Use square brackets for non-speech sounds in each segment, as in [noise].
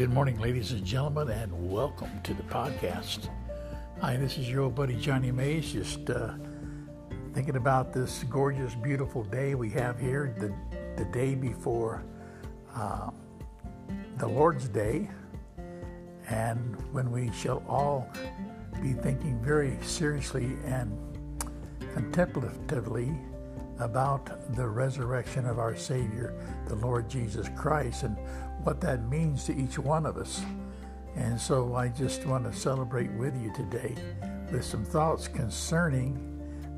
Good morning, ladies and gentlemen, and welcome to the podcast. Hi, this is your old buddy Johnny Mays, just uh, thinking about this gorgeous, beautiful day we have here, the, the day before uh, the Lord's Day, and when we shall all be thinking very seriously and contemplatively about the resurrection of our Savior, the Lord Jesus Christ, and what that means to each one of us. And so I just want to celebrate with you today with some thoughts concerning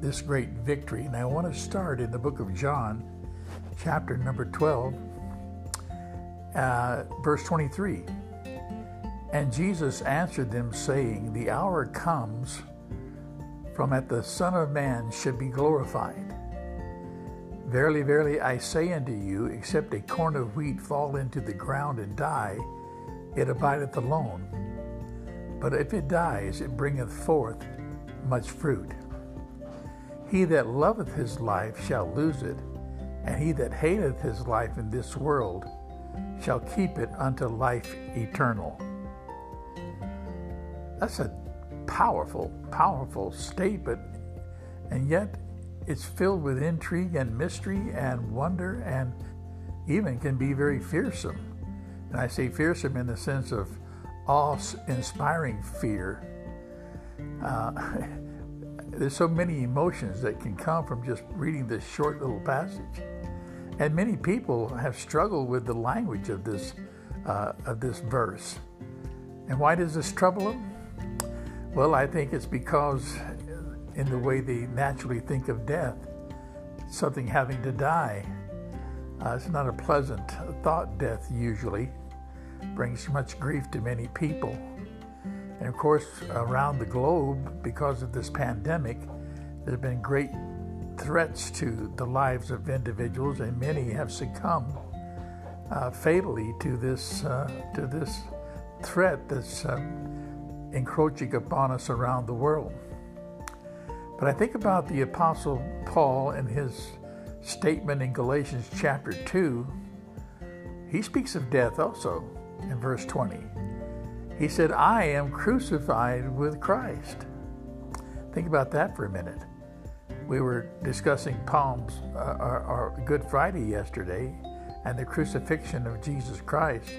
this great victory. And I want to start in the book of John, chapter number 12, uh, verse 23. And Jesus answered them, saying, The hour comes from that the Son of Man should be glorified. Verily, verily, I say unto you, except a corn of wheat fall into the ground and die, it abideth alone. But if it dies, it bringeth forth much fruit. He that loveth his life shall lose it, and he that hateth his life in this world shall keep it unto life eternal. That's a powerful, powerful statement, and yet it's filled with intrigue and mystery and wonder and even can be very fearsome. And I say fearsome in the sense of awe inspiring fear. Uh, [laughs] there's so many emotions that can come from just reading this short little passage. And many people have struggled with the language of this, uh, of this verse. And why does this trouble them? Well, I think it's because in the way they naturally think of death, something having to die. Uh, it's not a pleasant thought, death usually brings much grief to many people. And of course, around the globe, because of this pandemic, there have been great threats to the lives of individuals, and many have succumbed uh, fatally to this uh, to this threat that's uh, encroaching upon us around the world. But I think about the Apostle Paul and his statement in Galatians chapter 2. He speaks of death also in verse 20. He said, I am crucified with Christ. Think about that for a minute. We were discussing Palms, uh, our, our Good Friday yesterday, and the crucifixion of Jesus Christ.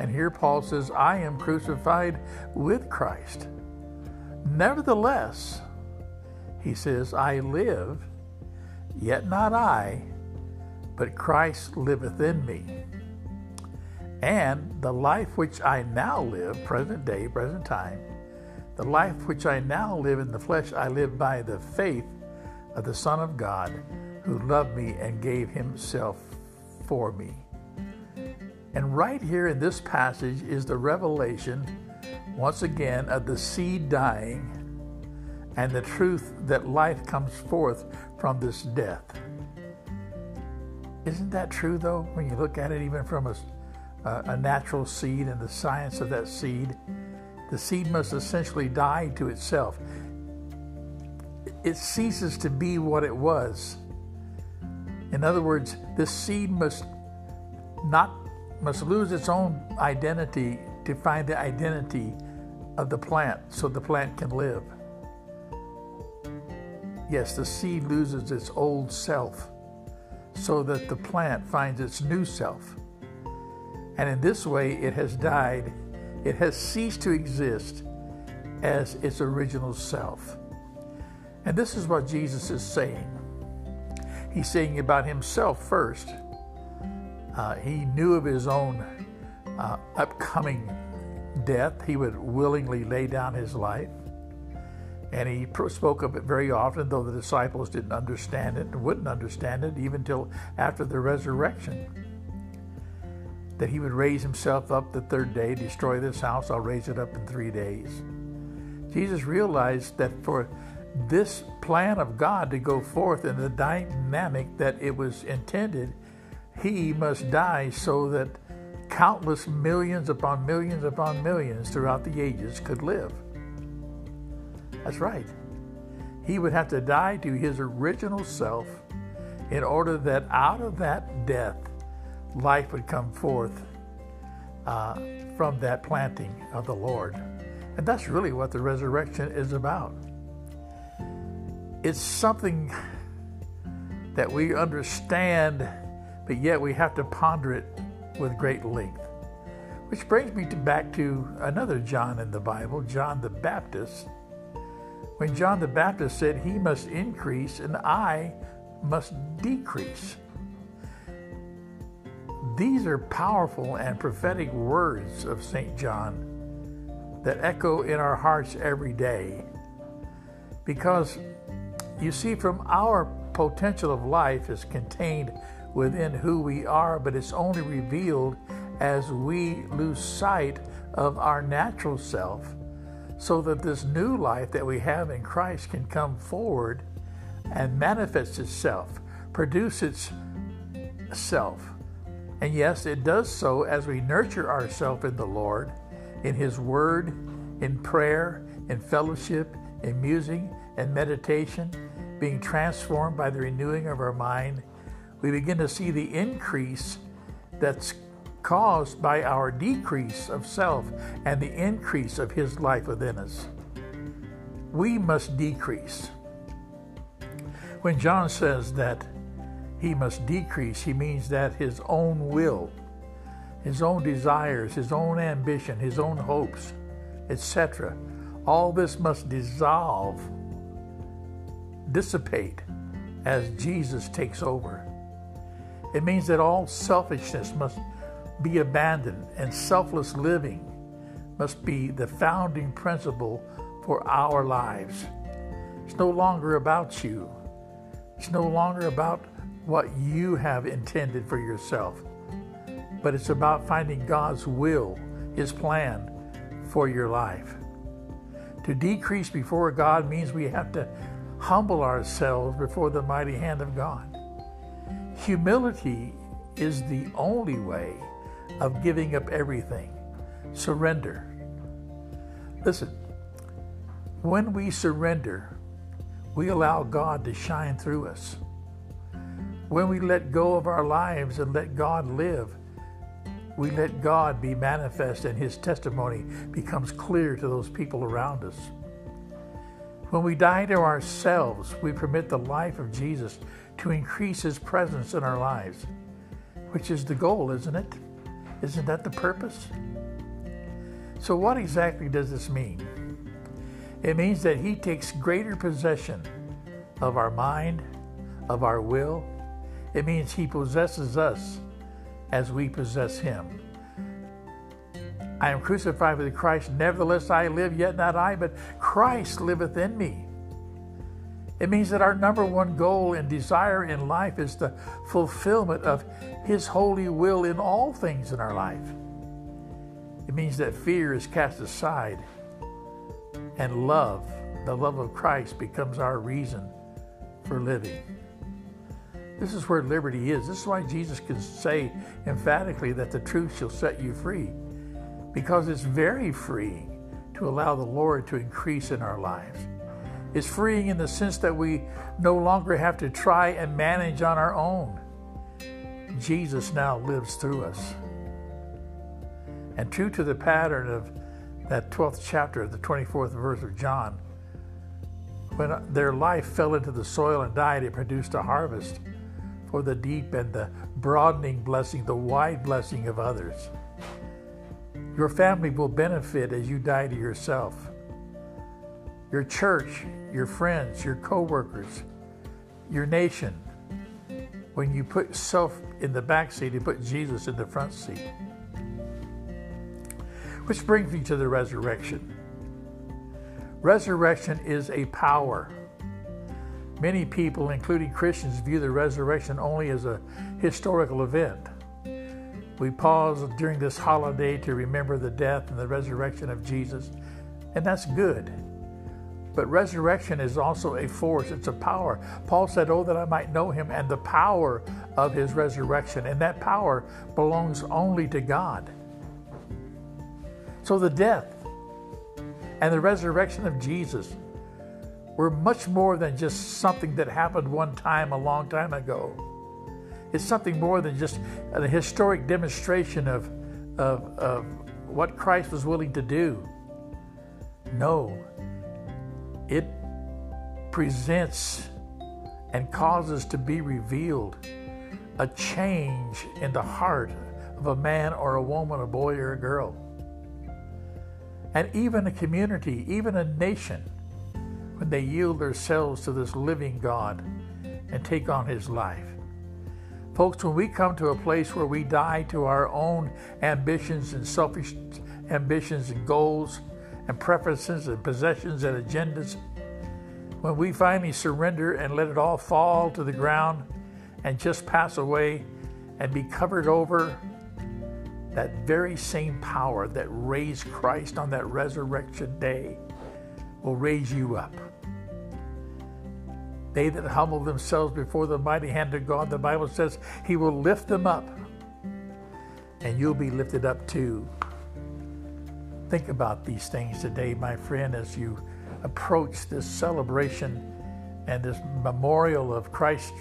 And here Paul says, I am crucified with Christ. Nevertheless, he says, I live, yet not I, but Christ liveth in me. And the life which I now live, present day, present time, the life which I now live in the flesh, I live by the faith of the Son of God, who loved me and gave himself for me. And right here in this passage is the revelation, once again, of the seed dying and the truth that life comes forth from this death. Isn't that true, though, when you look at it even from a, a natural seed and the science of that seed? The seed must essentially die to itself. It ceases to be what it was. In other words, this seed must not must lose its own identity to find the identity of the plant so the plant can live. Yes, the seed loses its old self so that the plant finds its new self. And in this way, it has died, it has ceased to exist as its original self. And this is what Jesus is saying. He's saying about himself first. Uh, he knew of his own uh, upcoming death. He would willingly lay down his life. And he spoke of it very often, though the disciples didn't understand it and wouldn't understand it even till after the resurrection. That he would raise himself up the third day, destroy this house, I'll raise it up in three days. Jesus realized that for this plan of God to go forth in the dynamic that it was intended, he must die so that countless millions upon millions upon millions throughout the ages could live. That's right. He would have to die to his original self in order that out of that death, life would come forth uh, from that planting of the Lord. And that's really what the resurrection is about. It's something that we understand, but yet we have to ponder it with great length. Which brings me to back to another John in the Bible, John the Baptist. When John the Baptist said, He must increase and I must decrease. These are powerful and prophetic words of St. John that echo in our hearts every day. Because you see, from our potential of life is contained within who we are, but it's only revealed as we lose sight of our natural self so that this new life that we have in Christ can come forward and manifest itself, produce itself. And yes, it does so as we nurture ourselves in the Lord, in His Word, in prayer, in fellowship, in music, and meditation, being transformed by the renewing of our mind. We begin to see the increase that's caused by our decrease of self and the increase of His life within us. We must decrease. When John says that he must decrease, he means that his own will, his own desires, his own ambition, his own hopes, etc., all this must dissolve, dissipate as Jesus takes over. It means that all selfishness must be abandoned and selfless living must be the founding principle for our lives. It's no longer about you. It's no longer about what you have intended for yourself, but it's about finding God's will, His plan for your life. To decrease before God means we have to humble ourselves before the mighty hand of God. Humility is the only way of giving up everything. Surrender. Listen, when we surrender, we allow God to shine through us. When we let go of our lives and let God live, we let God be manifest and his testimony becomes clear to those people around us. When we die to ourselves, we permit the life of Jesus to increase his presence in our lives, which is the goal, isn't it? Isn't that the purpose? So, what exactly does this mean? It means that He takes greater possession of our mind, of our will. It means He possesses us as we possess Him. I am crucified with Christ, nevertheless I live, yet not I, but Christ liveth in me. It means that our number one goal and desire in life is the fulfillment of His holy will in all things in our life. It means that fear is cast aside and love, the love of Christ, becomes our reason for living. This is where liberty is. This is why Jesus can say emphatically that the truth shall set you free, because it's very freeing to allow the Lord to increase in our lives. It's freeing in the sense that we no longer have to try and manage on our own. Jesus now lives through us. And true to the pattern of that 12th chapter, the 24th verse of John, when their life fell into the soil and died, it produced a harvest for the deep and the broadening blessing, the wide blessing of others. Your family will benefit as you die to yourself. Your church, your friends, your co-workers, your nation. When you put self in the back seat, you put Jesus in the front seat. Which brings me to the resurrection. Resurrection is a power. Many people, including Christians, view the resurrection only as a historical event. We pause during this holiday to remember the death and the resurrection of Jesus, and that's good. But resurrection is also a force, it's a power. Paul said, Oh, that I might know him and the power of his resurrection. And that power belongs only to God. So the death and the resurrection of Jesus were much more than just something that happened one time a long time ago. It's something more than just a historic demonstration of of, of what Christ was willing to do. No, it presents and causes to be revealed a change in the heart of a man or a woman, a boy or a girl. And even a community, even a nation, when they yield themselves to this living God and take on His life. Folks, when we come to a place where we die to our own ambitions and selfish ambitions and goals and preferences and possessions and agendas, when we finally surrender and let it all fall to the ground and just pass away and be covered over, that very same power that raised Christ on that resurrection day will raise you up. They that humble themselves before the mighty hand of God, the Bible says, He will lift them up, and you'll be lifted up too. Think about these things today, my friend, as you approach this celebration and this memorial of Christ's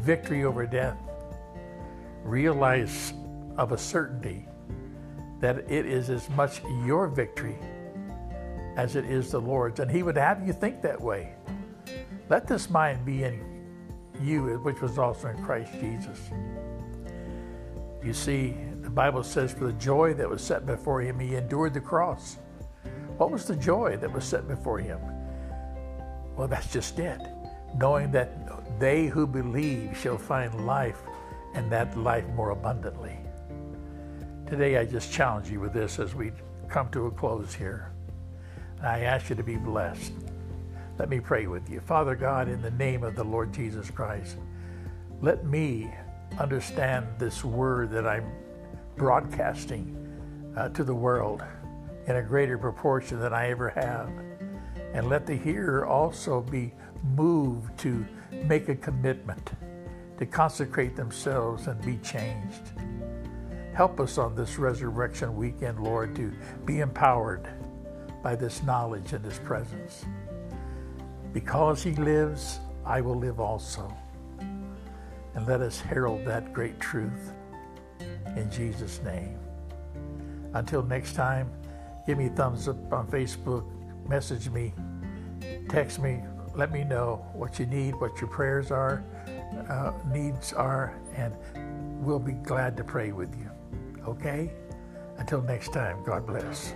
victory over death. Realize of a certainty that it is as much your victory as it is the Lord's. And He would have you think that way. Let this mind be in you, which was also in Christ Jesus. You see, the Bible says, for the joy that was set before him, he endured the cross. What was the joy that was set before him? Well, that's just it. Knowing that they who believe shall find life and that life more abundantly. Today, I just challenge you with this as we come to a close here. I ask you to be blessed. Let me pray with you. Father God, in the name of the Lord Jesus Christ, let me understand this word that I'm broadcasting uh, to the world in a greater proportion than I ever have. And let the hearer also be moved to make a commitment, to consecrate themselves and be changed. Help us on this resurrection weekend, Lord, to be empowered by this knowledge and this presence. Because he lives, I will live also. And let us herald that great truth in Jesus' name. Until next time, give me thumbs up on Facebook, message me, text me, let me know what you need, what your prayers are, uh, needs are, and we'll be glad to pray with you. Okay? Until next time, God bless.